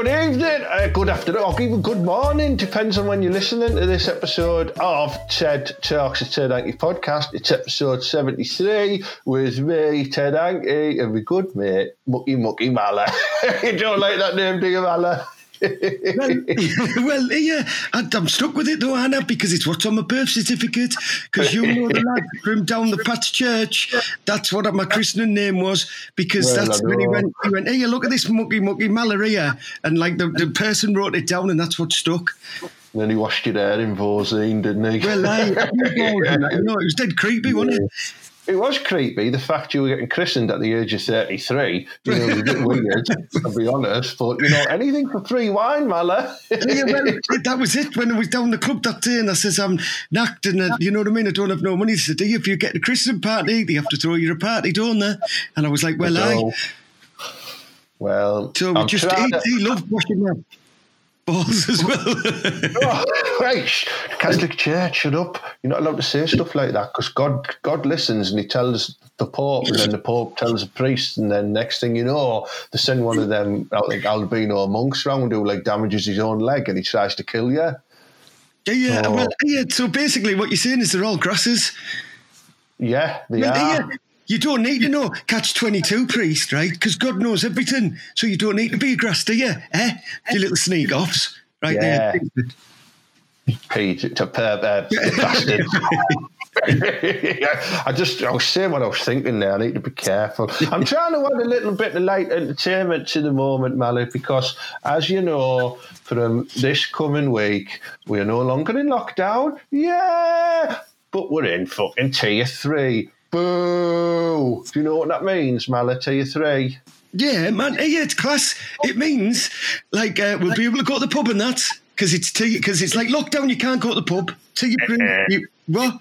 Good, evening, uh, good afternoon, or even good morning, depends on when you're listening to this episode of Ted Talks, a Ted Hankey podcast. It's episode 73 with me, Ted Hankey, and my good mate, Mucky Mucky Mala. you don't like that name, do you, Mala? Well, well, yeah, I, I'm stuck with it though, Anna, because it's what's on my birth certificate. Because you know the lad from down the Pat's Church. That's what my christening name was. Because Well, that's when he went. He went, hey, look at this mucky mucky malaria, and like the, the person wrote it down, and that's what stuck. then he washed your hair in Vosene, didn't he? Well, I, you know, it was dead creepy, wasn't it? It was creepy, the fact you were getting christened at the age of 33. You know, it was a bit weird, I'll be honest. But, you know, anything for free wine, Mala. yeah, well, that was it when I was down the club that day, and I says I'm knocked, and uh, you know what I mean. I don't have no money. He said, "If you get a Christmas party, they have to throw you a party, don't they?" And I was like, "Well, I." Well, So we I'm just he, to- he loved washing my balls as well. Oh, right. Catholic Church, shut up. You're not allowed to say stuff like that because God, God listens and He tells the Pope, and then the Pope tells the priest, and then next thing you know, they send one of them like albino monks round who like damages his own leg and he tries to kill you. yeah, yeah, Oh. well, yeah. So basically, what you're saying is they're all grasses. Yeah, they are. yeah, you don't need to know catch twenty two priest, right? Because God knows everything. So you don't need to be a grass, do you? Eh? You little sneak offs, right Yeah. there. Pete, to per, uh, bastard. I just, I was saying what I was thinking there. I need to be careful. I'm trying to add a little bit of light entertainment to the moment, Malik, because as you know, from this coming week, we are no longer in lockdown. Yeah, but we're in fucking tier three. Boo! Do you know what that means, Mala? Tier three. Yeah, man. eh, Yeah, it's class. It means like uh, we'll be able to go to the pub and that because it's because it's like lockdown. You can't go to the pub. So you, you what?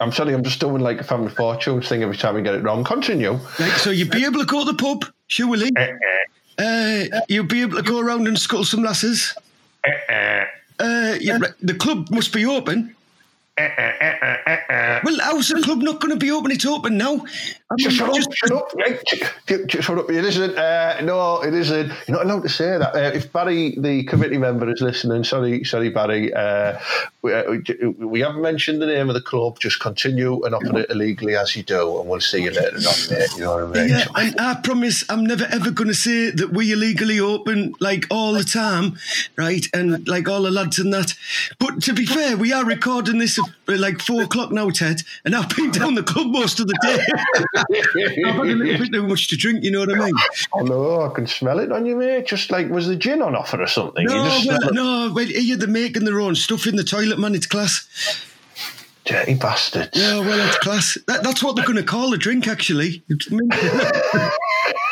I'm sorry, I'm just doing like a family fortunes thing every time we get it wrong. Continue. Like so, you'd be able to go to the pub, surely. Uh, you'll be able to go around and scuttle some lasses. Uh, yeah, right, the club must be open. Well, how's the club not going to be open? It's open now. I mean, Shut up, shut up, right, sh- sh- sh- shut up. It isn't. Uh, no, it isn't. You're not allowed to say that. Uh, if Barry, the committee member, is listening, sorry, sorry, Barry. Uh, we, uh, we haven't mentioned the name of the club. Just continue and operate illegally as you do, and we'll see you later on, mate. You know what I mean? Yeah, and I promise I'm never ever going to say that we illegally open like all the time, right? And like all the lads and that. But to be fair, we are recording this at like four o'clock now, Ted, and I've been down the club most of the day. I've had a little bit too much to drink, you know what I mean? Oh no, I can smell it on you, mate. Just like was the gin on offer or something? No, well, no, well, here they're making their own stuff in the toilet, man. It's class. dirty bastards. Yeah, well, it's class. That, that's what they're going to call a drink, actually.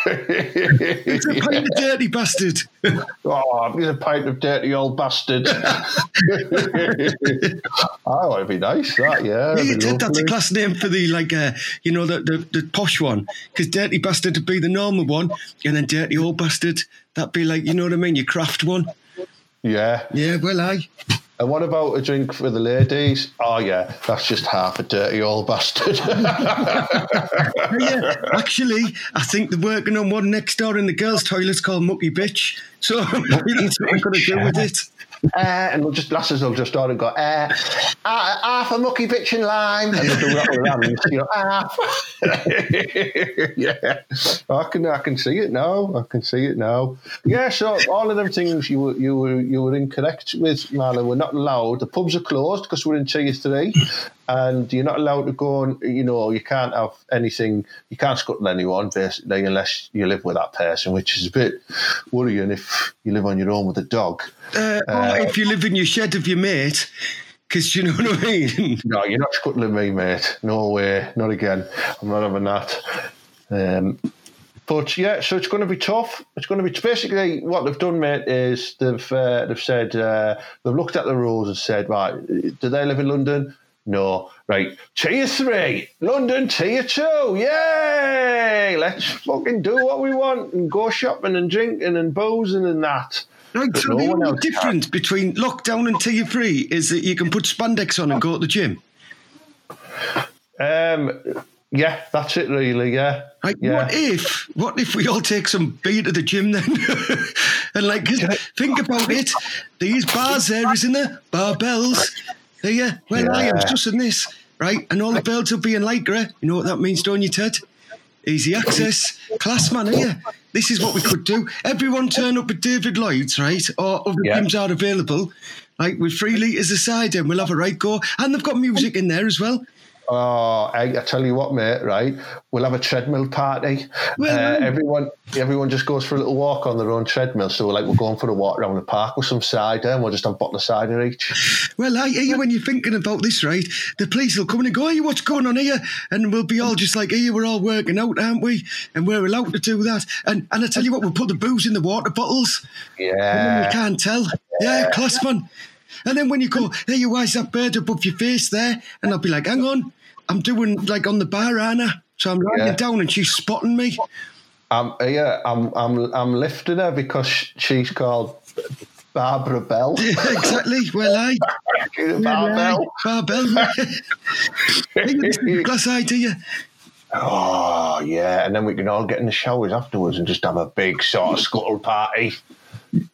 It's, a pint of dirty bastard. Oh, he's a pint of dirty old bastard. oh, it'd be nice, that, yeah. Yeah, it'd be Ted, that's a class name for the like, uh, you know, the, the the posh one. Because dirty bastard would be the normal one, and then dirty old bastard that'd be like, you know what I mean, your craft one. Yeah. Yeah, well, I. And what about a drink for the ladies? Oh, yeah, that's just half a dirty old bastard. Yeah, actually, I think they're working on one next door in the girls' toilets called Mucky Bitch. So that's what I'm going to do with it. Uh, and just lasses will just on and go, uh, half a mucky bitch in lime. And they'll do that with their hands, you know, half. yeah. I can, I can see it now. I can see it now. Yeah, so all of them things you were, you were, you were incorrect with, Marla. We're not allowed. The pubs are closed because we're in tier three. And you're not allowed to go and, you know, you can't have anything, you can't scuttle anyone basically unless you live with that person, which is a bit worrying if you live on your own with a dog. Uh, or if you live in your shed with your mate, because you know what I mean. No, you're not scuttling me, mate. No way. Not again. I'm not having that. Um, but yeah, so it's going to be tough. It's going to be basically what they've done, mate. Is they've uh, they've said uh, they've looked at the rules and said, right, do they live in London? No, right. Tier three, London. Tier two, yay! Let's fucking do what we want and go shopping and drinking and boozing and that. Right, But so no the only difference between lockdown and tier three is that you can put spandex on and go to the gym. Um, yeah, that's it, really. Yeah, Right, yeah. what if what if we all take some beer to the gym then? and like, think about it. These bars there, isn't there? Barbells. There you well I am just in this, right? And all the belts will be in light, Lycra. You know what that means, don't you, Ted? Easy access, class man, here. This is what we could do. Everyone turn up at David Lloyd's, right? Or other Yeah. gyms are available. Like with three litres a side, and we'll have a right go. And they've got music in there as well. Oh, I, I tell you what, mate. Right, we'll have a treadmill party. Well, uh, everyone, everyone just goes for a little walk on their own treadmill. So, like, we're going for a walk around the park with some cider, and we'll just have a bottle of cider each. Well, I hear you when you're thinking about this, right? The police will come in and go, hey, what's going on here? And we'll be all just like, hey, we're all working out, aren't we? And we're allowed to do that. And and I tell you what, we'll put the booze in the water bottles. And then Yeah, you can't tell. Yeah, class man. And then when you go, hey, why is that bird above your face there? And I'll be like, hang on, I'm doing like on the bar, Anna. So I'm lying Yeah. down and she's spotting me. I'm yeah, I'm I'm I'm lifting her because she's called Barbara Bell. Yeah, exactly. Well, I. Barbell. Barbell. Glass idea. Oh yeah, and then we can all get in the showers afterwards and just have a big sort of scuttle party.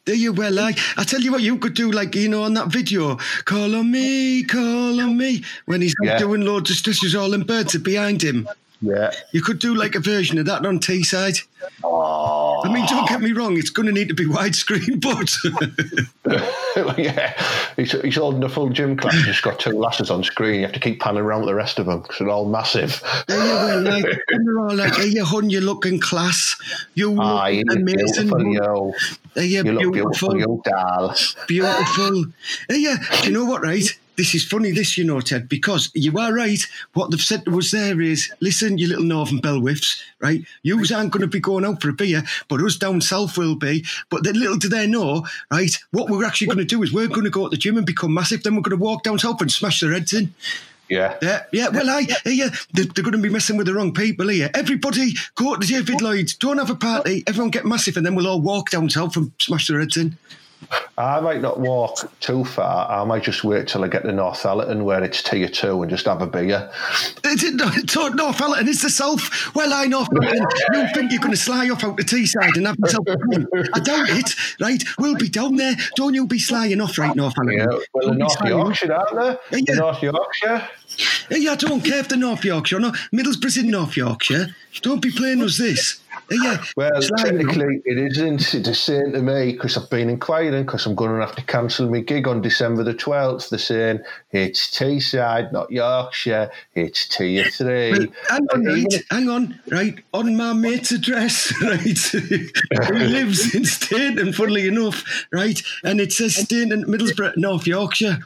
There you well, like I tell you what, you could do like you know on that video, call on me, call on me, when he's like, Yeah. doing loads of stitches all in birds are behind him. Yeah. You could do like a version of that on Teesside. Oh. I mean, don't get me wrong, it's going to need to be widescreen, but yeah, he's, he's holding a full gym class. He's just got two lasses on screen. You have to keep panning around with the rest of them because they're all massive. there you well, like they're all like, hey, you hun, you looking class, you look Ah, look amazing, Uh, hey, you You look beautiful, beautiful, yo, doll. beautiful. Hey, yeah, do you know what, right? This is funny, this, you know, Ted, because you are right. What they've said to us there is listen, you little Northern Bell whiffs, right? Yous aren't going to be going out for a beer, but us down south will be. But then little do they know, right? What we're actually going to do is we're going to go to the gym and become massive. Then we're going to walk down south and smash their heads in. Yeah. Yeah, yeah. Well, I, uh, yeah, they're, they're going to be messing with the wrong people here. Everybody go to David Lloyd's, don't have a party, everyone get massive, and then we'll all walk down south and smash their heads in. I might not walk too far. I might just wait till I get to Northallerton where it's tier two and just have a beer. Is it not, it's not Northallerton, it's the South. Well, I Northallerton. you think you're going to sly off out the Teesside and have yourself a drink. I doubt it, right? We'll be down there. Don't you be slying off, right, Northallerton? Yeah, well, North. Yorkshire, aren't they? Yeah. North Yorkshire. Hey, I don't care if they're North Yorkshire or not. Middlesbrough's in North Yorkshire. Don't be playing us this. Yeah. Well, technically, it isn't the same to me because I've been inquiring because I'm going to have to cancel my gig on December the 12th. They're saying it's Teesside, not Yorkshire. It's tier three. Hang on, even right? Hang on, right? On my mate's address, right? he lives in Stainton, funnily enough, right? And it says Stainton, Middlesbrough, North Yorkshire.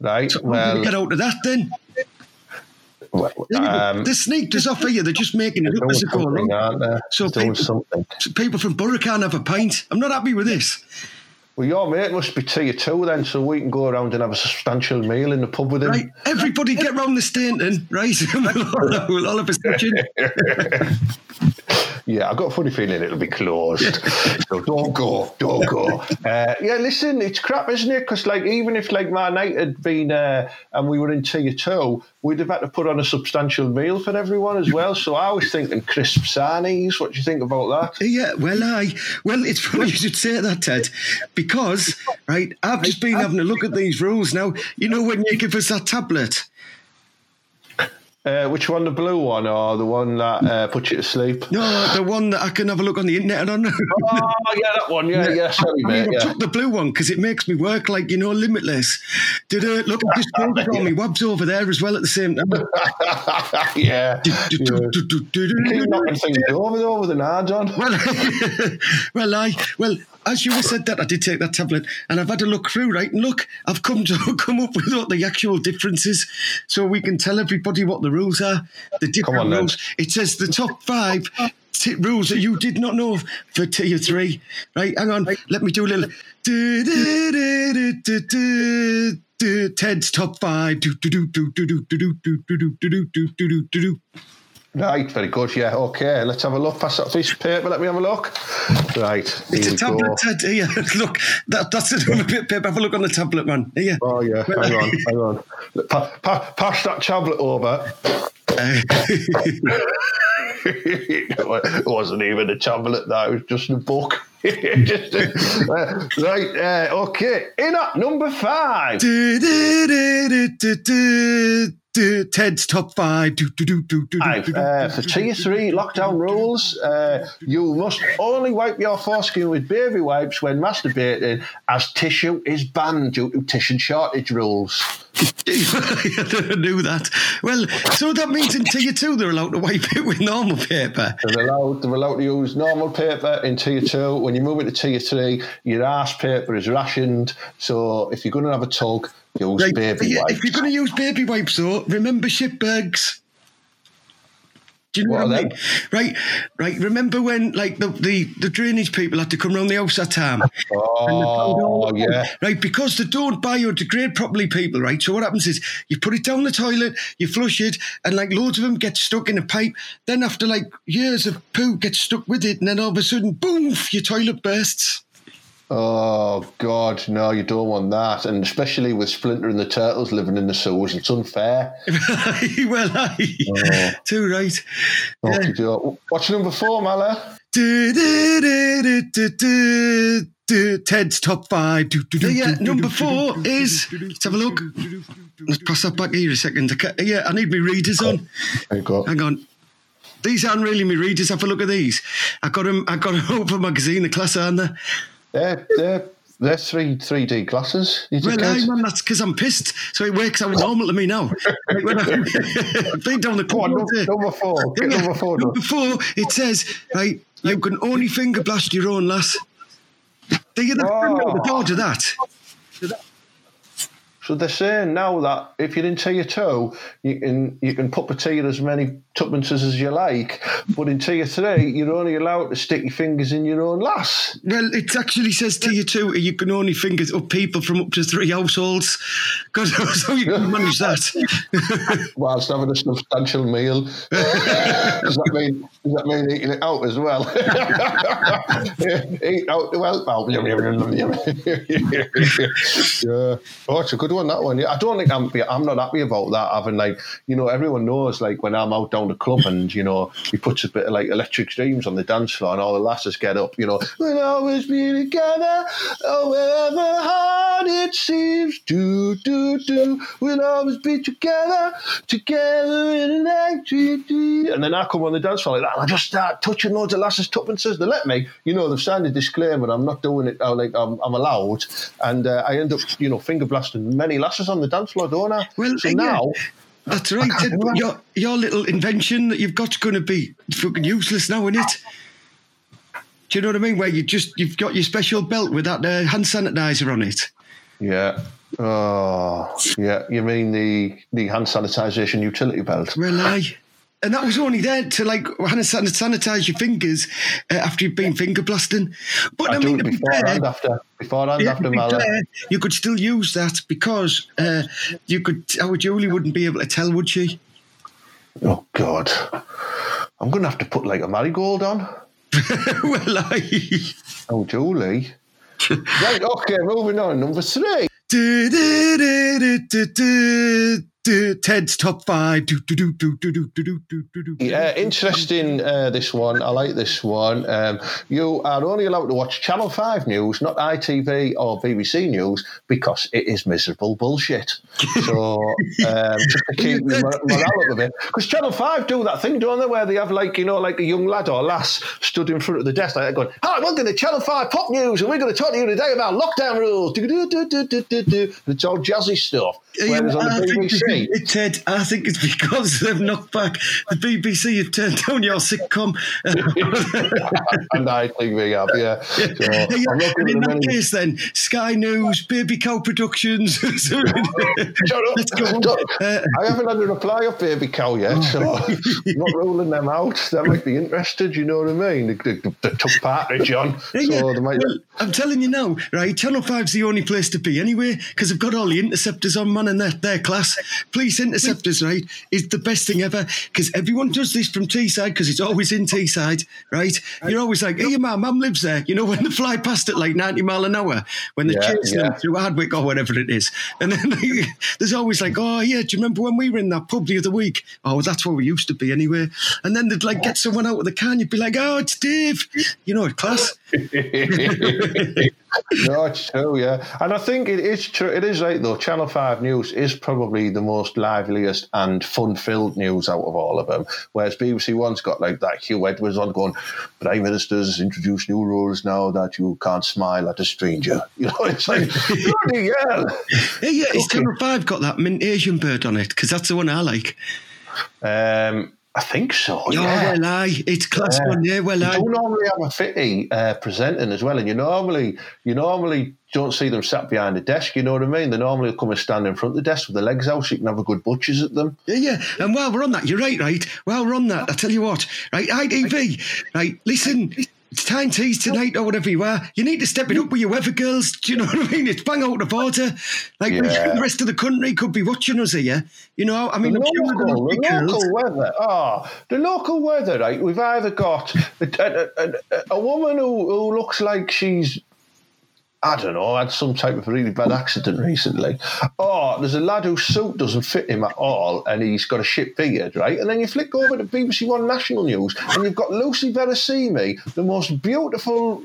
right. So Well, get out of that then. well, There you go. Um, they sneaked us off here. They're just making it up as they go along. So people- people from Borough can't have a pint. I'm not happy with this. Well, your mate must be tier two then, so we can go around and have a substantial meal in the pub with him. Right, everybody get round the Stainton, right? we'll all have a session. Yeah, I've got a funny feeling it'll be closed. so don't go, don't go. Uh, yeah, listen, it's crap, isn't it? Because like even if like my night had been uh, and we were in tier two, we'd have had to put on a substantial meal for everyone as well. So I was thinking crisp sarnies. What do you think about that? Yeah, well, I well, it's funny you should say that, Ted, because right, I've just been having a look at these rules now. You know, when you give us that tablet, Uh, which one, the blue one or the one that uh, puts you to sleep? no, the one that I can have a look on the internet on. Oh, yeah, that one. Yeah, yeah. Sorry, I mean, mate. I Yeah. took the blue one because it makes me work like you know limitless. Did it look? I just folded all my webs over there as well at the same time. yeah. yeah. Keep knocking things over though with an ad on. Well, well, I well, as you said that, I did take that tablet and I've had a look through, right? And look, I've come to come up with what the actual differences, so we can tell everybody what the rules are. The different on, then. rules. It says the top five t- rules that you did not know for tier three. Right, hang on. Let me do a little. Du- du- du- Ted's top five. Right, very good. Yeah, okay. Let's have a look. Pass that this paper. Let me have a look. Right. It's a tablet, Ted. Here, look. That, that's it. paper. Have a look on the tablet, man. Here. Oh, yeah. hang on. Hang on. Pa- pa- pass that tablet over. it wasn't even a tablet, that it was just a book. just a, uh, right, uh, okay. In at number five. Ted's top five. Do, do, do, do, do, Five. do, do, Uh, for tier three do, lockdown rules, uh, you must only wipe your foreskin with baby wipes when masturbating, as tissue is banned due to tissue shortage rules. I knew that. Well, so that means in tier two they're allowed to wipe it with normal paper. They're allowed, they're allowed to use normal paper in tier two. When you move into tier three, your ass paper is rationed. So if you're going to have a tug, use Right, baby wipes. if you're going to use baby wipes, though, remember shit bags. Do you know What what, I mean? Right, right. Remember when, like, the, the, the drainage people had to come round the house that time? And they found all Oh, yeah. Right, because they don't biodegrade properly, people, right? So what happens is you put it down the toilet, you flush it, and like loads of them get stuck in a pipe. Then after like years of poo gets stuck with it, and then all of a sudden, boom, your toilet bursts. Oh, God, no, you don't want that. And especially with Splinter and the Turtles living in the sewers, it's unfair. well, aye. Too right. Oh, Yeah. do- What's number four, Mala? Ted's top five. Du- du- du- Yeah, du- number four du- du- is- du- du- Let's have a look. Let's pass that back here a second. Yeah, I need my readers on. There you. Hang on. These aren't really my readers. Have a look at these. I got them. I got them over magazine. The class aren't they? They're, they're, they're three 3D glasses. Well, aye, man, that's because I'm pissed. So it works out normal to me now. Like when I been down the on, number, four. Get number four. Number four, it says, right, you can only finger blast your own lass. Do you the Oh. the board of that? So they're saying now that if you're in your toe, you can you can puppeteer as many tuppences as you like, but in tier three, you're only allowed to stick your fingers in your own lass. Well, it actually says to you too, you can only finger up people from up to three households. Because so you can manage that. whilst having a substantial meal. does that mean does that mean eating it out as well? Eat out help out. yeah. Oh, it's a good one that one. Yeah, I don't think I'm I'm not happy about that. Having like you know everyone knows like when I'm out down the club and you know he puts a bit of like electric streams on the dance floor and all the lasses get up. You know we'll always be together, however hard it seems. Do do do. We'll always be together, together in an activity. And then I come on the dance floor like that, and I just start touching loads of lasses' tuppences. They let me, you know, they've signed a disclaimer. I'm not doing it. uh, Like I'm, I'm allowed, and uh, I end up, you know, finger blasting many lasses on the dance floor, don't I? Well, so yeah. That's right. Your, your little invention that you've got's going to be fucking useless now, isn't it? Do you know what I mean? Where you just you've got your special belt with that uh, hand sanitizer on it. Yeah. Oh, yeah. You mean the the hand sanitization utility belt? Aye. And that was only there to like sanitize your fingers uh, after you've been finger blasting. But I, I mean, it to be before fair, and after. Before and yeah, after, be fair, you could still use that because uh, you could. Our Julie wouldn't be able to tell, would she? Oh God, I'm going to have to put like a marigold on. well, aye. Oh, Julie. right. Okay. Moving on. Number three. Ted's top five. Yeah, interesting. Uh, this one, I like this one. Um, you are only allowed to watch Channel Five news, not ITV or BBC news, because it is miserable bullshit. So um, just to keep morale up a bit, because Channel Five do that thing, don't they, where they have like you know, like a young lad or lass stood in front of the desk, like going, "Hi, welcome to Channel Five Pop News, and we're going to talk to you today about lockdown rules." Do do do do do do do. It's all jazzy stuff. Whereas on the BBC, me? Ted, I think it's because they've knocked back the BBC have turned down your sitcom. and I think we have, yeah. So, yeah, in that any- case, then Sky News, Baby Cow Productions. Shut up. Go Uh, I haven't had a reply of Baby Cow yet, so I'm not ruling them out. They might be interested, you know what I mean? They, they, they took partridge on, so Yeah, they might. well, I'm telling you now, right? Channel 5's the only place to be anyway, because they've got all the interceptors on, man, and their, their class. Police interceptors, right, is the best thing ever, because everyone does this from Teesside, because it's always in Teesside, right? You're always like, hey, my mum lives there. You know, when they fly past at like 90 mile an hour, when they're Yeah, chasing yeah. them through Hardwick or whatever it is. And then there's always like, oh, yeah, do you remember when we were in that pub the other week? Oh, that's where we used to be anyway. And then they'd like get someone out of the car and you'd be like, oh, it's Dave. You know, class. no, it's true, yeah. And I think it is true. It is right, though. Channel 5 News is probably the most liveliest and fun filled news out of all of them. Whereas BBC One's got like that Huw Edwards on going, Prime Minister's introduced new rules now that you can't smile at a stranger. You know, it's like, bloody hell. Yeah, yeah, it's Okay. Channel 5 got that mint Asian bird on it because that's the one I like. Um, I think so, Oh, yeah. well, aye. It's class Yeah. one, yeah, well, I. You don't normally have a fitty uh, presenting as well, and you normally you normally don't see them sat behind a desk. You know what I mean? They normally come and stand in front of the desk with their legs out, so you can have a good butchers at them. Yeah, yeah. And while we're on that, you're right, right? While we're on that, I tell you what, right? ITV, right? Listen, it's Tyne Tees tonight or whatever you are. You need to step it up with your weather girls. Do you know what I mean? It's bang out the border. Like Yeah. the rest of the country could be watching us here. You know, I mean, The local, ah, the local weather. Oh, the local weather, right? We've either got a, a, a, a woman who, who looks like she's, I don't know, I had some type of really bad accident recently. Oh, there's a lad whose suit doesn't fit him at all and he's got a shit beard, right? And then you flick over to BBC One National News and you've got Lucy Verasamy, the most beautiful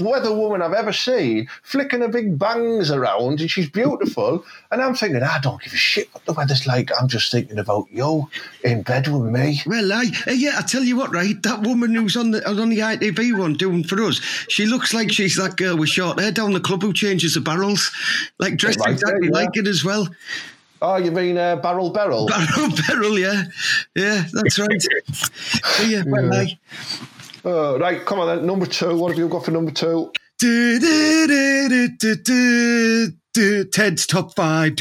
weather woman I've ever seen, flicking her big bangs around and she's beautiful. And I'm thinking, I don't give a shit what the weather's like. I'm just thinking about you in bed with me. Well, I, uh, yeah, I tell you what, right? That woman who's on the on the ITV one doing for us, she looks like she's that girl with short hair down the club who changes the barrels, like dressed Like exactly yeah. like it as well. Oh, you mean uh, Barrel Beryl? Barrel, barrel, yeah, yeah, that's right. yeah. Uh, right, come on then. Number two. What have you got for number two? Ted's top five.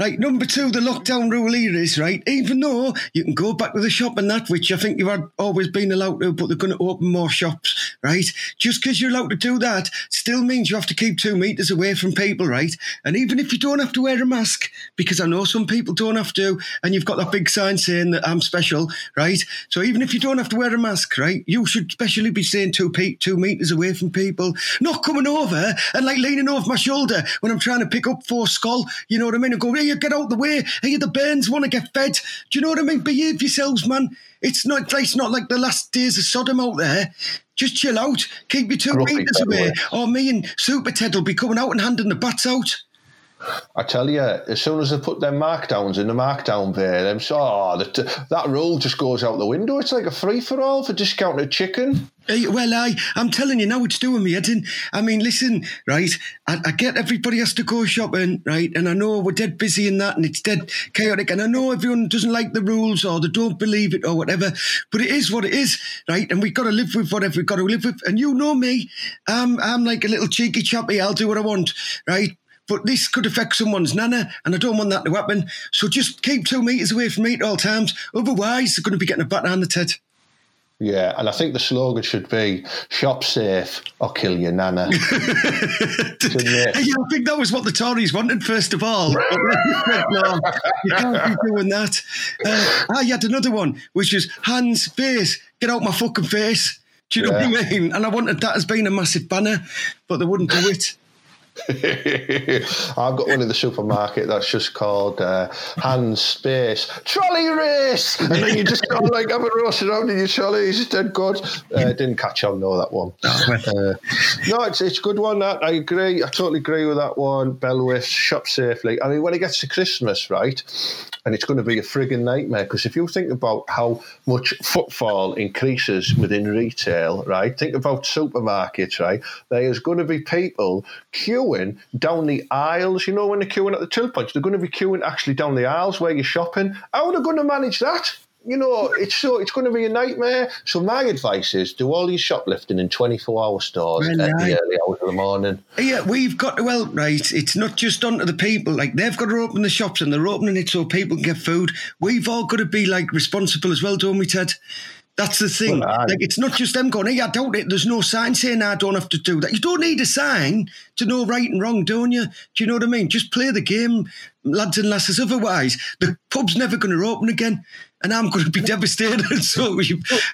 Right, number two, the lockdown rule here is right. Even though you can go back to the shop and that, which I think you had always been allowed to, but they're going to open more shops, right? Just because you're allowed to do that, still means you have to keep two meters away from people, right? And even if you don't have to wear a mask, because I know some people don't have to, and you've got that big sign saying that I'm special, right? So even if you don't have to wear a mask, right, you should especially be saying two pe- two meters away from people, not coming and like leaning over my shoulder when I'm trying to pick up four skull. You know what I mean? And go, hey, you get out the way. Hey, the Burns want to get fed. Do you know what I mean? Behave yourselves, man. It's not. It's not like the last days of Sodom out there. Just chill out. Keep your two meters away. away. Or oh, me and Super Ted will be coming out and handing the bats out. I tell you, as soon as they put their markdowns in the markdown bay, them so oh, that that rule just goes out the window. It's like a free for all for discounted chicken. Eh, Well, I, I'm telling you now, it's doing me head in. I mean, listen, right? I, I get everybody has to go shopping, right? And I know we're dead busy in that, and it's dead chaotic. And I know everyone doesn't like the rules or they don't believe it or whatever. But it is what it is, right? And we've got to live with whatever we've got to live with. And you know me, I'm, I'm like a little cheeky chappy. I'll do what I want, right? But this could affect someone's nana, and I don't want that to happen. So just keep two meters away from me at all times. Otherwise, they're going to be getting a bat on the head. Yeah, and I think the slogan should be "Shop safe or kill your nana." Yeah, I think that was what the Tories wanted first of all. But they said, no, you can't be doing that. Uh, I had another one, which was hands, face, get out my fucking face. Do you know Yeah. what I mean? And I wanted that as being a massive banner, but they wouldn't do it. I've got one in the supermarket that's just called uh, Hand Space Trolley Race, and then you just go like have a race around in your trolleys. It's dead good. Uh, didn't catch on though that one. Uh, no, it's it's a good one. That I agree. I totally agree with that one. Belwith shop safely. I mean, when it gets to Christmas, right, and it's going to be a frigging nightmare because if you think about how much footfall increases within retail, right, think about supermarkets, right. There's going to be people queuing queuing down the aisles. You know, when they're queuing at the till points, they're going to be queuing actually down the aisles where you're shopping. How are they going to manage that? You know, it's so it's going to be a nightmare. So my advice is do all your shoplifting in 24 hour stores Well, at the early hours of the morning. Yeah, we've got to, well, right, it's not just onto the people. Like, they've got to open the shops and they're opening it so people can get food. We've all got to be, like, responsible as well, don't we, Ted? That's the thing. Well, like, it's not just them going, hey, I doubt it. There's no sign saying I don't have to do that. You don't need a sign to know right and wrong, don't you? Do you know what I mean? Just play the game, lads and lasses. Otherwise, the pub's never going to open again. And I'm going to be devastated. So,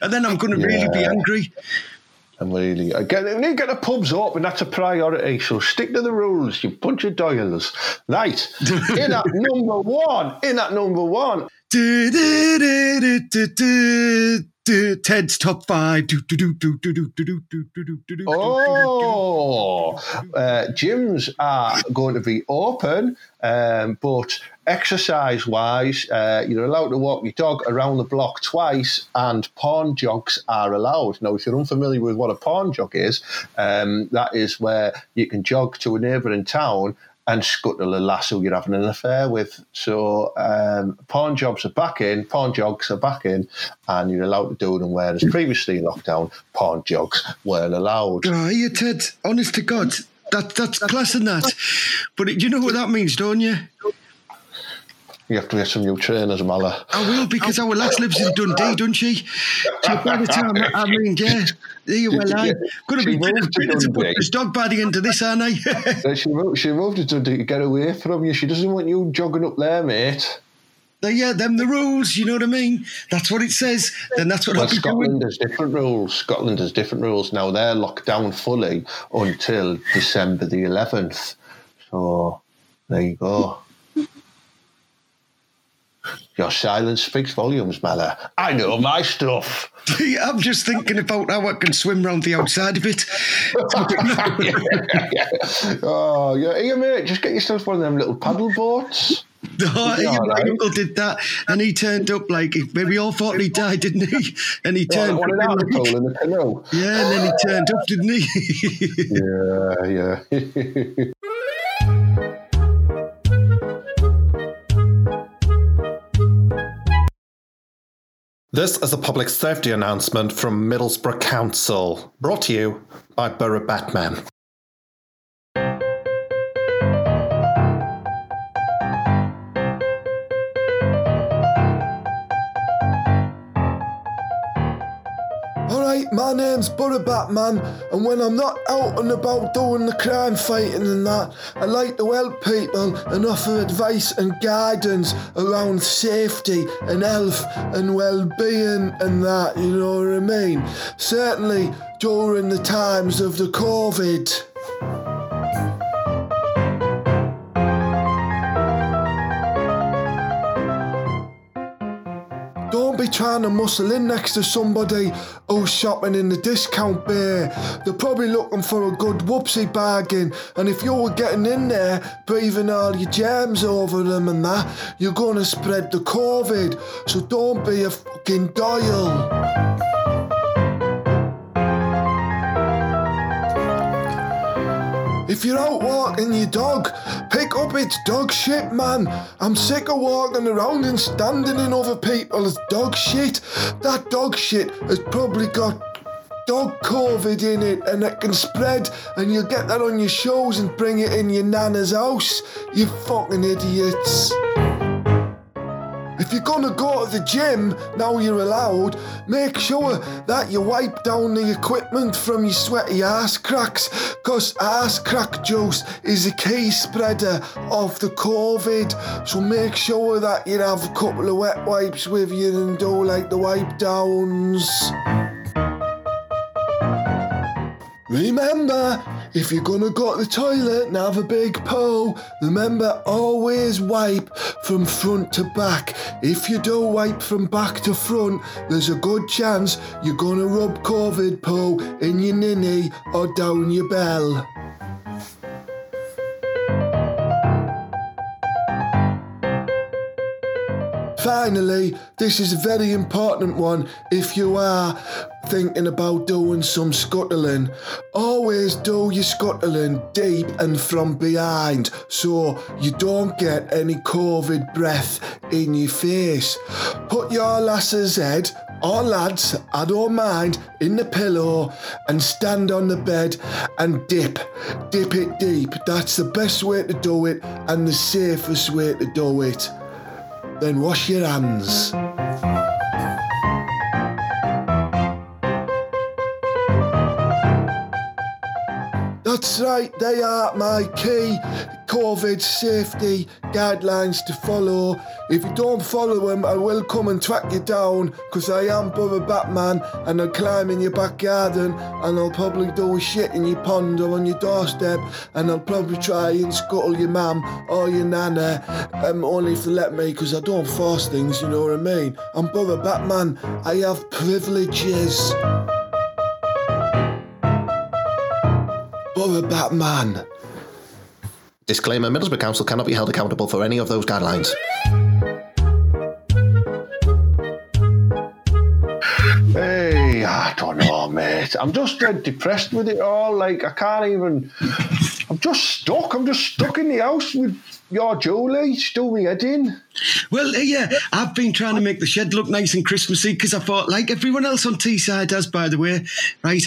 and then I'm going to really be Yeah. angry. And really, again, need to get the pubs open. That's a priority. So stick to the rules, you bunch of dials. Right. In at number one. In at number one do, do, do, Ted's top five. Oh, gyms are going to be open, um, but exercise wise, uh, you're allowed to walk your dog around the block twice, and pawn jogs are allowed. Now, if you're unfamiliar with what a pawn jog is, um, that is where you can jog to a neighbouring town and scuttle a lass who you're having an affair with. So um, pawn jobs are back in, pawn jogs are back in, and you're allowed to do them. Whereas previously in lockdown, pawn jogs weren't allowed. Oh, yeah, Ted. Honest to God, that that's class in that. But you know what that means, don't you? You have to get some new trainers, Mala. I will because our lass lives in Dundee, doesn't she? So by the time I mean, yeah, there you well, I'm going to be She to put this dog by into this, aren't I? She moved, she moved to Dundee to get away from you. She doesn't want you jogging up there, mate. yeah, them the rules. You know what I mean? That's what it says. Then that's what Well, Scotland doing. has different rules. Scotland has different rules now. They're locked down fully until December the 11th. So there you go. Your silence speaks volumes, Mala. I know my stuff. I'm just thinking about how I can swim round the outside of it. Oh, yeah. Here, mate, just get yourself one of them little paddle boats. Oh, Yeah, yeah, my right. uncle did that, and he turned up like we all thought he died, didn't he? And he turned in up. in in the canoe. yeah, and then he turned up, didn't he? Yeah, yeah. This is a public safety announcement from Middlesbrough Council, brought to you by Borough Batman. My name's Borough Batman, and when I'm not out and about doing the crime fighting and that, I like to help people and offer advice and guidance around safety and health and well-being and that, you know what I mean? Certainly during the times of the COVID. Be trying to muscle in next to somebody who's shopping in the discount bay. They're probably looking for a good whoopsie bargain, and if you're getting in there breathing all your germs over them and that, you're gonna spread the COVID. So don't be a fucking dial. If you're out walking your dog, pick up its dog shit, man. I'm sick of walking around and standing in other people's dog shit. That dog shit has probably got dog COVID in it and it can spread and you'll get that on your shows and bring it in your nana's house. You fucking idiots. If you're gonna go to the gym, now you're allowed, make sure that you wipe down the equipment from your sweaty ass cracks, because ass crack juice is a key spreader of the COVID. So make sure that you have a couple of wet wipes with you and do like the wipe downs. Remember, if you're gonna go to the toilet and have a big poo, remember always wipe from front to back. If you don't wipe from back to front, there's a good chance you're gonna rub COVID poo in your ninny or down your bell. Finally, this is a very important one if you are thinking about doing some scuttling. Always do your scuttling deep and from behind so you don't get any COVID breath in your face. Put your lass's head or lads, I don't mind, in the pillow and stand on the bed and dip. Dip it deep. That's the best way to do it and the safest way to do it. Then wash your hands. That's right, they are my key COVID safety guidelines to follow. If you don't follow them, I will come and track you down because I am Brother Batman and I'll climb in your back garden and I'll probably do a shit in your pond or on your doorstep and I'll probably try and scuttle your mum or your nana, um, only if they let me because I don't force things, you know what I mean? I'm Brother Batman, I have privileges. Brother Batman. Disclaimer Middlesbrough Council cannot be held accountable for any of those guidelines. Hey, I don't know, mate. I'm just dead depressed with it all. Like, I can't even. I'm just stuck. I'm just stuck in the house with your Julie, still me head in. Well, uh, yeah, I've been trying to make the shed look nice and Christmassy because I thought, like everyone else on Teesside does, by the way, right?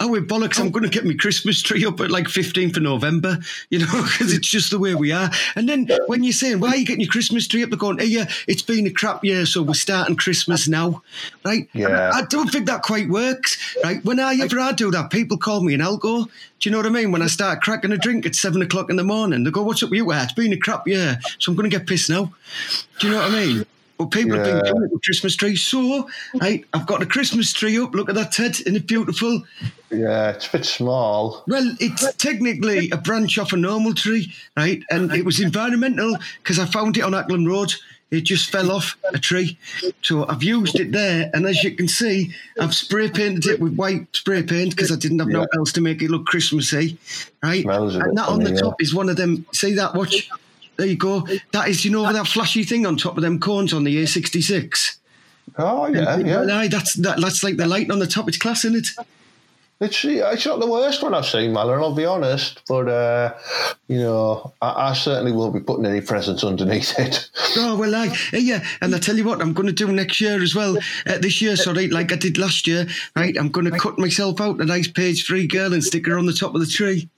Oh, with bollocks, I'm going to get my Christmas tree up at like 15th of November, you know, because it's just the way we are. And then when you're saying, why are you getting your Christmas tree up? They're going, hey, yeah, it's been a crap year, so we're starting Christmas now, right? Yeah. I don't think that quite works, right? When I ever I do that, people call me an algo. Do you know what I mean? When I start cracking a drink at seven o'clock in the morning, they go, what's up with you? Well, it's been a crap year, so I'm going to get pissed now. Do you know what I mean? Well, people have been Yeah. doing it with Christmas tree. So, right, I've got a Christmas tree up. Look at that, Ted. Isn't it beautiful? Yeah, it's a bit small. Well, it's technically a branch off a normal tree, right? And it was environmental because I found it on Acklam Road. It just fell off a tree. So I've used it there. And as you can see, I've spray painted it with white spray paint because I didn't have no Yeah. else to make it look Christmassy, right? And that on the funny, yeah. top is one of them. See that? Watch. There you go. That is, you know, that flashy thing on top of them cones on the A66. Oh, yeah, yeah. Well, aye, that's that, that's like the light on the top. It's class, isn't it? It's, it's not the worst one I've seen, Malin, I'll be honest. But, uh, you know, I, I certainly won't be putting any presents underneath it. Oh well, I eh, yeah, and I tell you what, I'm going to do next year as well. Uh, this year, sorry, like I did last year. Right, I'm going to cut myself out a nice page three girl and stick her on the top of the tree.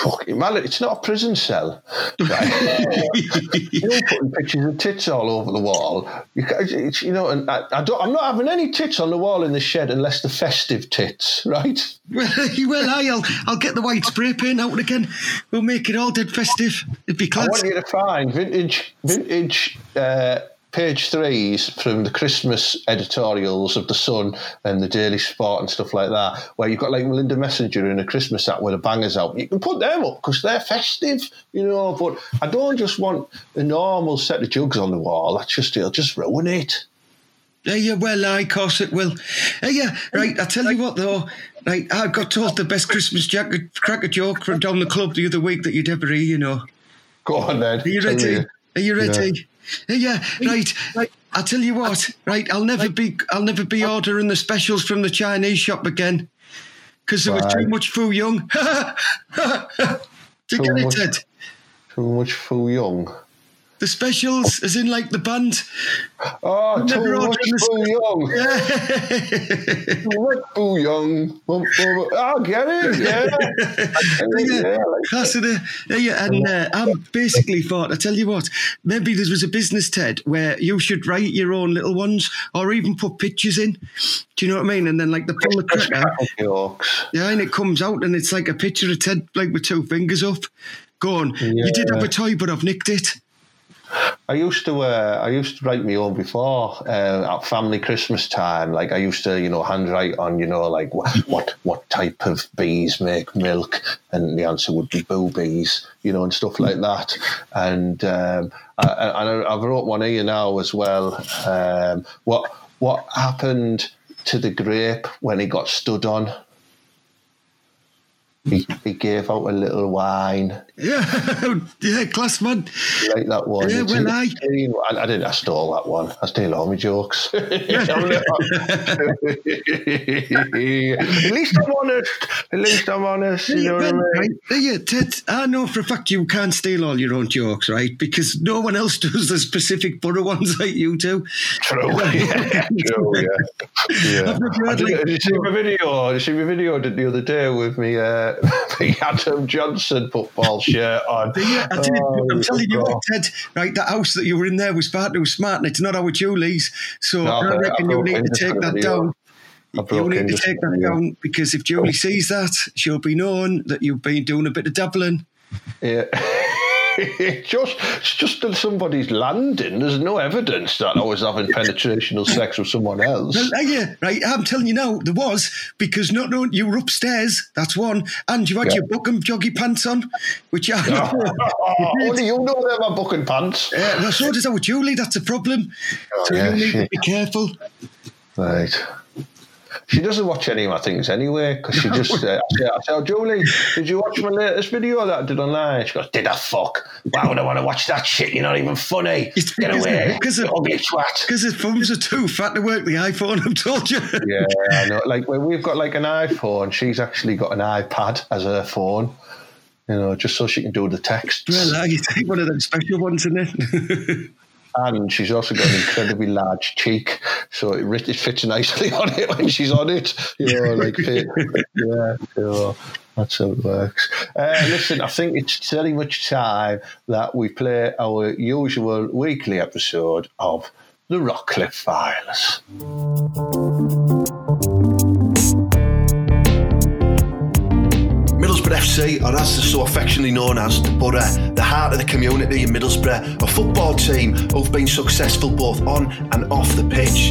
Fucking Malin, it's not a prison cell. Right? You're putting pictures of tits all over the wall. You, it's, you know, and I, I don't, I'm not having any tits on the wall in the shed unless they're festive tits, right? well, aye, I'll I'll get the white spray paint out again. We'll make it all dead festive. It'd be I want you to find vintage, vintage uh, page threes from the Christmas editorials of the Sun and the Daily Sport and stuff like that, where you've got like Melinda Messenger in a Christmas hat with a bangers out. You can put them up because they're festive, you know. But I don't just want a normal set of jugs on the wall. That's just it'll just ruin it. Yeah, yeah, well, I course it will. Yeah, right. I tell you what, though, right. I got told the best Christmas jacket, cracker joke from down the club the other week that you'd ever hear. You know. Go on then. Are you ready? Are you ready? Yeah. Right. I'll tell you what, right, I'll never be I'll never be ordering the specials from the Chinese shop again. Because there was too much Fu Young. Do you Too get it, much- Ted? Too much Fu Young. The specials, as in like the band. Oh, too much ordering the Fu Young. Yeah. Too much Fu Young. I'll get it. Yeah. I get it, yeah. like- Class of the, yeah, and uh, I basically thought, I tell you what, maybe there was a business, Ted, where you should write your own little ones or even put pictures in. Do you know what I mean? And then, like, the pull the cracker, yeah, and it comes out and it's like a picture of Ted, like, with two fingers up. Going, you did have a toy, but I've nicked it. I used to uh, I used to write my own before uh, at family Christmas time. Like I used to, you know, handwrite on, you know, like what what, what type of bees make milk, and the answer would be boobies, you know, and stuff like that. And um, I, I, and I've wrote one here now as well. Um, what what happened to the grape when he got stood on? He, he gave out a little wine Yeah, yeah, class man. like that one. Yeah, in- aye. I, I didn't. I stole that one. I steal all my jokes. At least I'm honest. At least I'm honest. You know what I mean? right, yeah, Ted, I know for a fact you can't steal all your own jokes, right? Because no one else does the specific borough ones like you do. True. Yeah, true. Yeah. yeah. I did, like- did you see my video? Did you see my video I did the other day with me, uh, me Adam Johnson football shirt on? Yeah, I did. Oh, I'm telling you God. what, Ted, right? That house that you were in there was far too smart, and it's not our Julie's. So No, I reckon I you broke need to take that down. You broke need to take that down because if Julie sees that, she'll be known that you've been doing a bit of dabbling. Yeah. It's just, it's just in somebody's landing. There's no evidence that I was having penetrational sex with someone else. Well, uh, yeah, right. I'm telling you now, there was because not knowing you were upstairs. That's one, and you had Yeah. your buckham joggy pants on, which I Oh, only you know they're my booking pants. Yeah, well, so does our Julie. That's a problem. so yeah, you need to be careful. Right. She doesn't watch any of my things anyway because she just. Uh, I said, I said, oh, Julie, did you watch my latest video that I did online? She goes, Did I fuck? Why would I want to watch that shit? You're not even funny. It's Get away. because ugly twat. Because his thumbs are too fat to work the iPhone. I've told you. Yeah, I know. Like when we've got like an iPhone, she's actually got an iPad as her phone. You know, just so she can do the text. Well, you take one of them special ones in it. and she's also got an incredibly large cheek, so it, it fits nicely on it when she's on it. You know, like yeah, so that's how it works. Uh, listen, I think it's very much time that we play our usual weekly episode of the Rockliffe Files. Or as they're so affectionately known as, the Borough, the heart of the community in Middlesbrough, a football team who've been successful both on and off the pitch.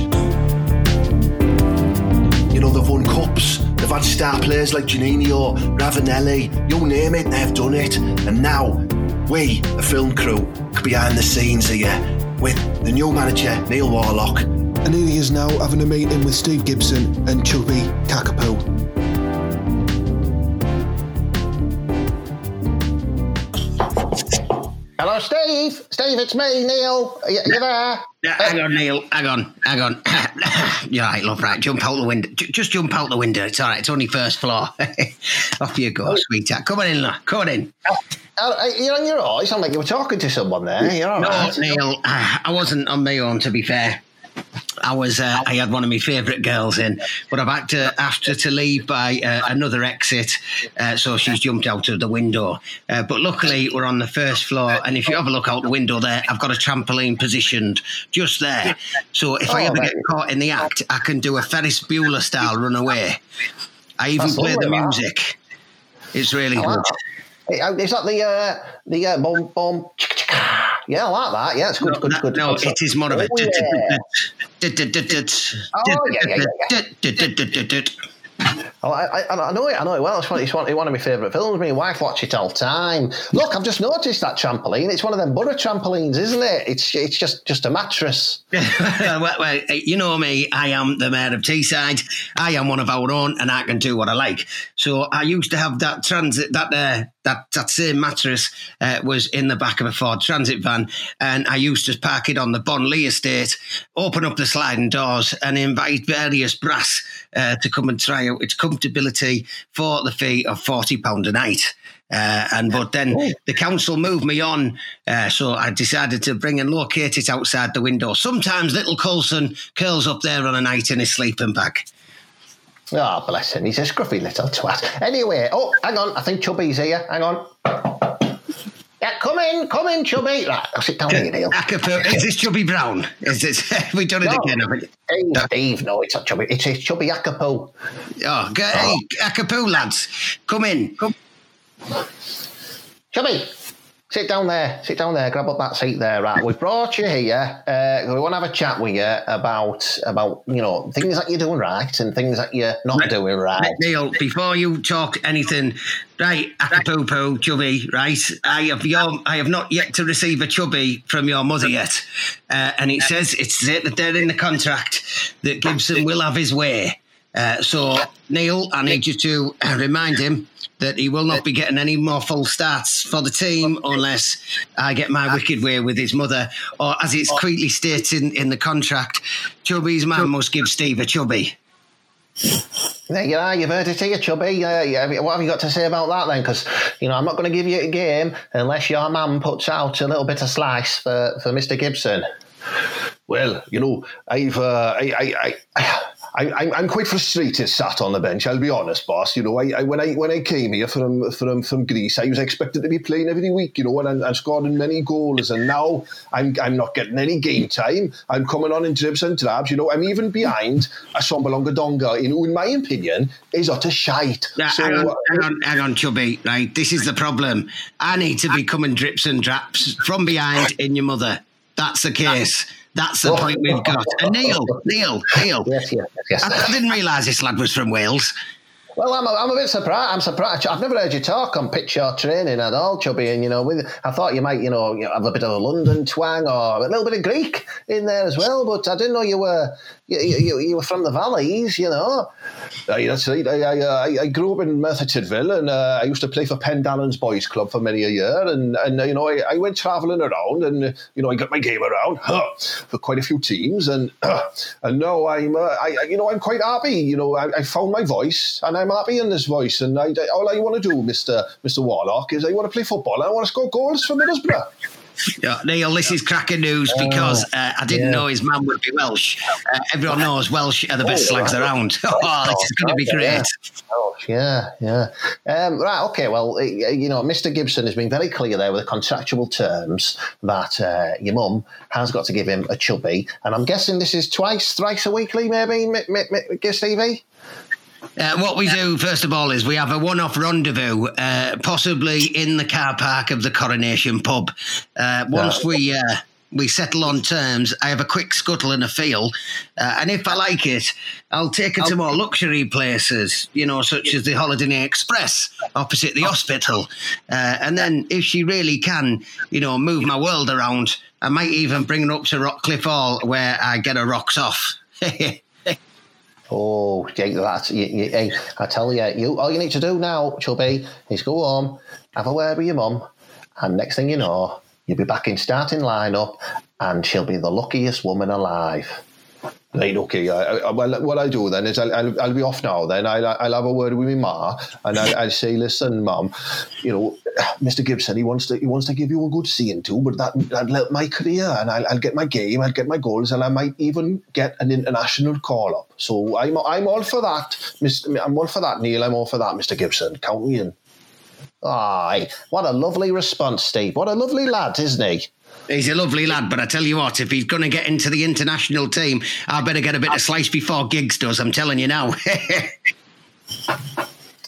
You know, they've won cups, they've had star players like Juninho, Ravanelli, you name it, they've done it. And now, we, the film crew, behind the scenes here, with the new manager, Neil Warnock, And here he is now having a meeting with Steve Gibson and Chubby Kakapoo. Hello, Steve. Steve, it's me, Neil. Are you, you there? Yeah, hang on, Neil. Hang on, hang on. You're right, love. Right, jump out the window. J- just jump out the window. It's all right. It's only first floor. Off you go, sweetheart. Come on in, love. Come on in. Uh, you're on your own. You sound like you were talking to someone there. You're all No, right. Neil. I wasn't on my own. To be fair, I was. Uh, I had one of my favourite girls in, but I've had to asked her to leave by uh, another exit, uh, so she's jumped out of the window. Uh, but luckily, we're on the first floor, and if you have a look out the window there, I've got a trampoline positioned just there. So if I Oh, ever that- get caught in the act, I can do a Ferris Bueller style run away. I even play the music. It's really Wow. good. Uh, Is that the uh, the uh, boom boom? Yeah, I like that. Yeah, it's good, good, no, good. no, good it is more of a. Oh, yeah. Oh, yeah, Oh, I, I, I know it. I know it well. It's one, it's one, it's one of my favourite films. My wife watch it all the time. Look, I've just noticed that trampoline. It's one of them Borough trampolines, isn't it? It's it's just just a mattress. well, well, you know me. I am the mayor of Teesside. I am one of our own, and I can do what I like. So I used to have that transit that uh, that that same mattress uh, was in the back of a Ford Transit van, and I used to park it on the Bonley estate, open up the sliding doors, and invite various brass uh, to come and try its comfortability for the fee of forty pound a night. Uh, and but then the council moved me on, uh, so I decided to bring and locate it outside the window. Sometimes little Coulson curls up there on a night in his sleeping bag. Oh, bless him. He's a scruffy little twat. Anyway, oh, hang on. I think Chubby's here. Hang on. Yeah, come in, come in, Chubby. Right, I'll sit down here, Neil. Acapulco, is this Chubby Brown? Is it? Have we done it No. again? Have we? Steve, Steve, no, it's not Chubby. It's, it's Chubby Akapo. Oh, go, hey, Acapulco lads, come in. Come. Chubby, sit down there. Sit down there. Grab up that seat there. Right, we've brought you here. Uh, we want to have a chat with you about about you know things that you're doing right and things that you're not Right. doing right. Neil, before you talk anything, right, Acapulco, Chubby, right? I have your, I have not yet to receive a Chubby from your mother yet, uh, and it says it's it that they're in the contract that Gibson will have his way. Uh, so, Neil, I need you to uh, remind him that he will not be getting any more full starts for the team unless I get my wicked way with his mother, or as it's clearly stated in, in the contract, Chubby's man must give Steve a chubby. There you are. You've heard it here, Chubby. Uh, yeah, what have you got to say about that then? Because you know I'm not going to give you a game unless your mum puts out a little bit of slice for, for Mr. Gibson. Well, you know, I've uh, I, I, I, I, I'm, I'm quite frustrated sat on the bench. I'll be honest, boss. You know, I, I when I when I came here from from from Greece, I was expected to be playing every week. You know, and, and scoring many goals, and now I'm I'm not getting any game time. I'm coming on in dribs and drabs. You know, I'm even behind a Sombalonga Donga, in who, in my opinion, is utter shite. Yeah, So, hang, on, uh, hang on, hang on, Chubby. Right, this is the problem. I need to be coming drips and draps from behind in your mother. That's the case. That's the point we've got. And Neil, Neil, Neil. Yes, yes, yes. I, I didn't realise this lad was from Wales. Well, I'm a, I'm a bit surprised. I'm surprised. I've never heard you talk on pitch or training at all, Chubby. And you know, with, I thought you might, you know, have a bit of a London twang or a little bit of Greek in there as well. But I didn't know you were you, you, you were from the valleys. You know. That's right. I, I, uh, I, grew up in Merthyr and uh, I used to play for Penydarren Boys Club for many a year. And, and uh, you know, I, I went travelling around and, uh, you know, I got my game around huh, for quite a few teams. And and now I'm, uh, I- you know, I'm quite happy. You know, I, I found my voice and I'm happy in this voice. And I, I- all I want to do, Mr. Mr. Warnock, is I want to play football and I want to score goals for Middlesbrough. Yeah, Neil, this is cracking news because uh, I didn't yeah. know his man would be Welsh. Uh, everyone knows Welsh are the best slags around. Oh, this is going to be great. Oh, yeah, yeah. Um, right, okay. Well, you know, Mr. Gibson has been very clear there with the contractual terms that uh, your mum has got to give him a chubby, and I'm guessing this is twice, thrice a weekly, maybe, M- M- M- Stevie. Uh, what we do, first of all, is we have a one off rendezvous, uh, possibly in the car park of the Coronation pub. Uh, once we. Uh, we settle on terms. I have a quick scuttle and a feel, uh, and if I like it, I'll take her to more luxury places, you know, such as the Holiday Inn Express opposite the hospital. Uh, and then, if she really can, you know, move my world around, I might even bring her up to Rockliffe Hall where I get her rocks off. Oh, Jake, that's you, hey, I tell you, you all you need to do now, Chubby, is go home, have a word with your mum, and next thing you know, you'll be back in starting lineup, and she'll be the luckiest woman alive. Right, okay. I, I, well, what I'll do then is I'll, I'll, I'll be off now. Then I'll, I'll have a word with my ma, and I'll, I'll say, listen, mum, you know, Mr. Gibson, he wants to he wants to give you a good seeing too, but that that'll help my career, and I'll, I'll get my game, I'll get my goals, and I might even get an international call up. So I'm I'm all for that, Mr. I'm all for that, Neil. I'm all for that, Mr. Gibson. Count me in. Aye, what a lovely response, Steve. What a lovely lad, isn't he? He's a lovely lad, but I tell you what, if he's going to get into the international team, I better get a bit of slice before gigs does. I'm telling you now.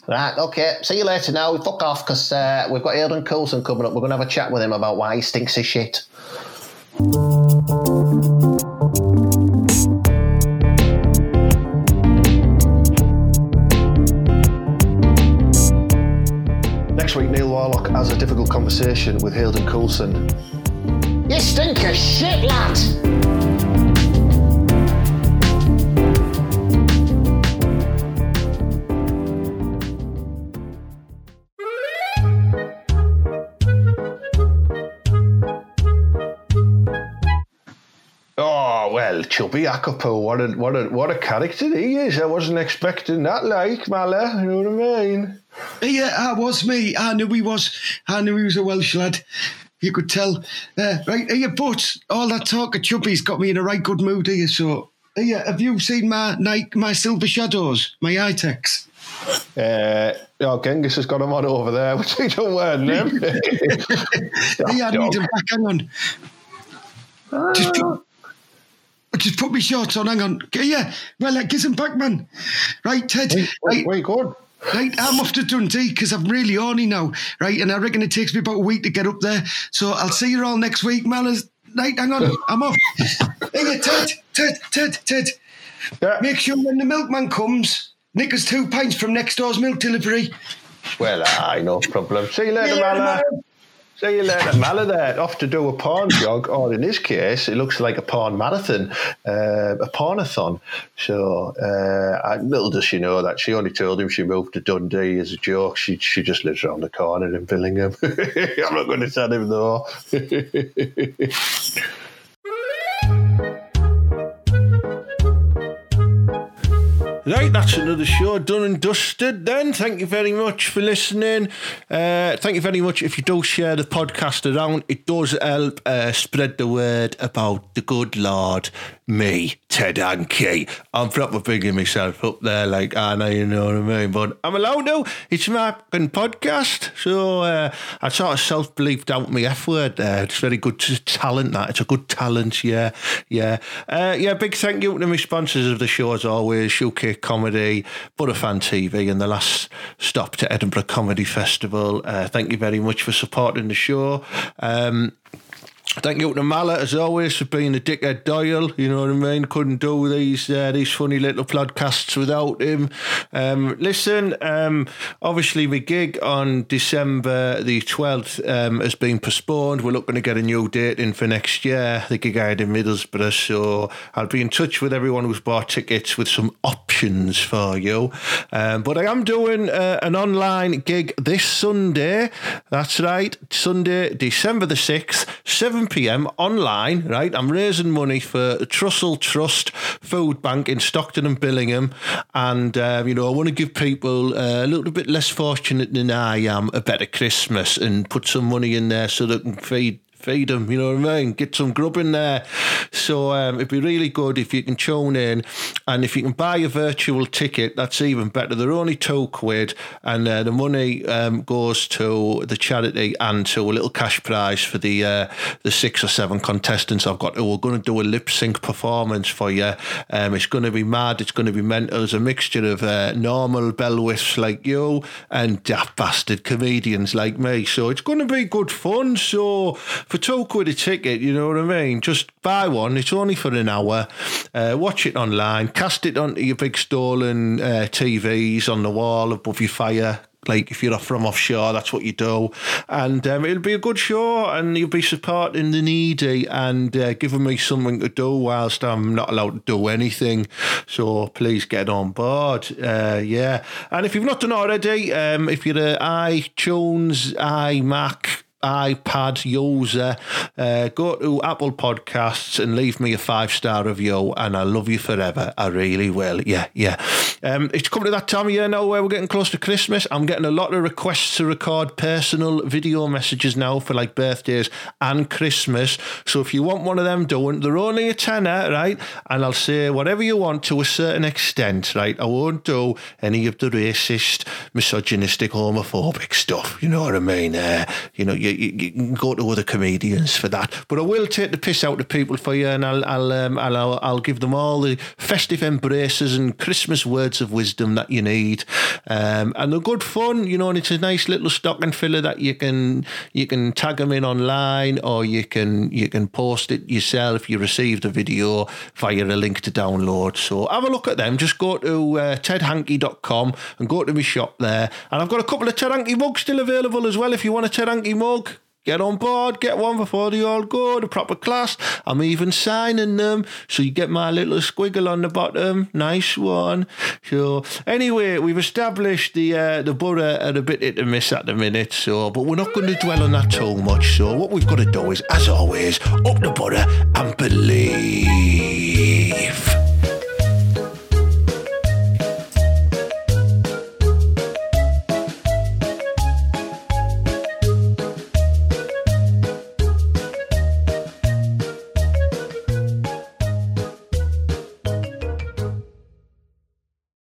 Right, okay. See you later now. Fuck off because uh, we've got Hayden Coulson coming up. We're going to have a chat with him about why he stinks of shit. Next week, Neil Warnock has a difficult conversation with Hayden Coulson. You stink of shit, lad! Oh well, Chubby Akapo, what a what a what a character he is. I wasn't expecting that, like Mala. You know what I mean? Yeah, I was me. I knew he was. I knew he was a Welsh lad. You could tell. Uh, right, here, but all that talk of chubby's got me in a right good mood here. So, here, have you seen my Nike, my Silver Shadows, my iTex? Uh, oh, Genghis has got him on over there, which he don't wear them. Hey, I need him back. Hang on. Just put, just put me shorts on. Hang on. Yeah, well, uh, give him back, man. Right, Ted. wait, right, wait, good. Right, I'm off to Dundee because I'm really horny now, right? And I reckon it takes me about a week to get up there. So I'll see you all next week, Mallas. Right, hang on, I'm off. hey, Ted, Ted, Ted, Ted. Yeah. Make sure when the milkman comes, nick us two pints from next door's milk delivery. Well, aye, no problem. See you later, Yeah, Mala. man. See you later, Mala there, off to do a porn jog, or in this case, it looks like a porn marathon, uh, a pornathon. So, uh, little does she know that she only told him she moved to Dundee as a joke. She she just lives around the corner in Billingham. I'm not going to tell him though. Right, that's another show done and dusted then. Thank you very much for listening. Uh, thank you very much if you do share the podcast around. It does help uh, spread the word about the good Lord, me, Ted Hankey. I'm proper bigging myself up there like Anna, you know what I mean? But I'm allowed to. It's my podcast. So uh, I sort of self believed out my F word there. It's very good to talent, that. It's a good talent, yeah. Yeah. Uh, yeah, big thank you to my sponsors of the show as always, UK Comedy, Butterfan TV, and the last stop to Edinburgh Comedy Festival. Uh, thank you very much for supporting the show. Um, Thank you to Mala as always for being a dickhead Doyle. You know what I mean? Couldn't do these uh, these funny little podcasts without him. Um, listen, um, obviously the gig on December the twelfth um, has been postponed. We're looking to get a new date in for next year. The gig I had in Middlesbrough, so I'll be in touch with everyone who's bought tickets with some options for you. Um, but I am doing uh, an online gig this Sunday. That's right, Sunday, December the sixth, seven 7 pm online, right? I'm raising money for Trussell Trust Food Bank in Stockton and Billingham. And, um, you know, I want to give people uh, a little bit less fortunate than I am a better Christmas and put some money in there so they can feed feed them, you know what I mean? Get some grub in there. So um, it'd be really good if you can tune in. And if you can buy a virtual ticket, that's even better. They're only two quid, and uh, the money um, goes to the charity and to a little cash prize for the uh, the six or seven contestants I've got. We're going to do a lip sync performance for you. Um, it's going to be mad. It's going to be mental. It's a mixture of uh, normal bellwiths like you and daft bastard comedians like me. So it's going to be good fun. So for two quid a ticket, you know what I mean? Just buy one. It's only for an hour. Uh, watch it online. Cast it onto your big stolen uh, TVs on the wall above your fire like if you're from offshore, that's what you do, and um, it'll be a good show, and you'll be supporting the needy and uh, giving me something to do whilst I'm not allowed to do anything. So please get on board, uh, yeah. And if you've not done already, um, if you're an iTunes, iMac iPad user, uh, go to Apple Podcasts and leave me a five star review, and I love you forever. I really will. Yeah, yeah. Um, it's coming to that time of year now where we're getting close to Christmas. I'm getting a lot of requests to record personal video messages now for like birthdays and Christmas. So if you want one of them doing, they're only a tenner, right? And I'll say whatever you want to a certain extent, right? I won't do any of the racist, misogynistic, homophobic stuff. You know what I mean? Uh, you know, you go to other comedians for that. But I will take the piss out of people for you, and I'll I'll um, I'll, I'll give them all the festive embraces and Christmas words of wisdom that you need. Um, and they're good fun, you know. And it's a nice little stocking filler that you can you can tag them in online, or you can you can post it yourself. You receive the video via a link to download. So have a look at them. Just go to uh, tedhankey.com and go to my shop there. And I've got a couple of Ted Hankey mugs still available as well if you want a Ted Hankey mug get on board, get one before they all go to proper class. I'm even signing them, so you get my little squiggle on the bottom. Nice one. So anyway, we've established the uh, the borough are a bit hit and miss at the minute. So, but we're not going to dwell on that too much. So what we've got to do is, as always, up the borough and believe.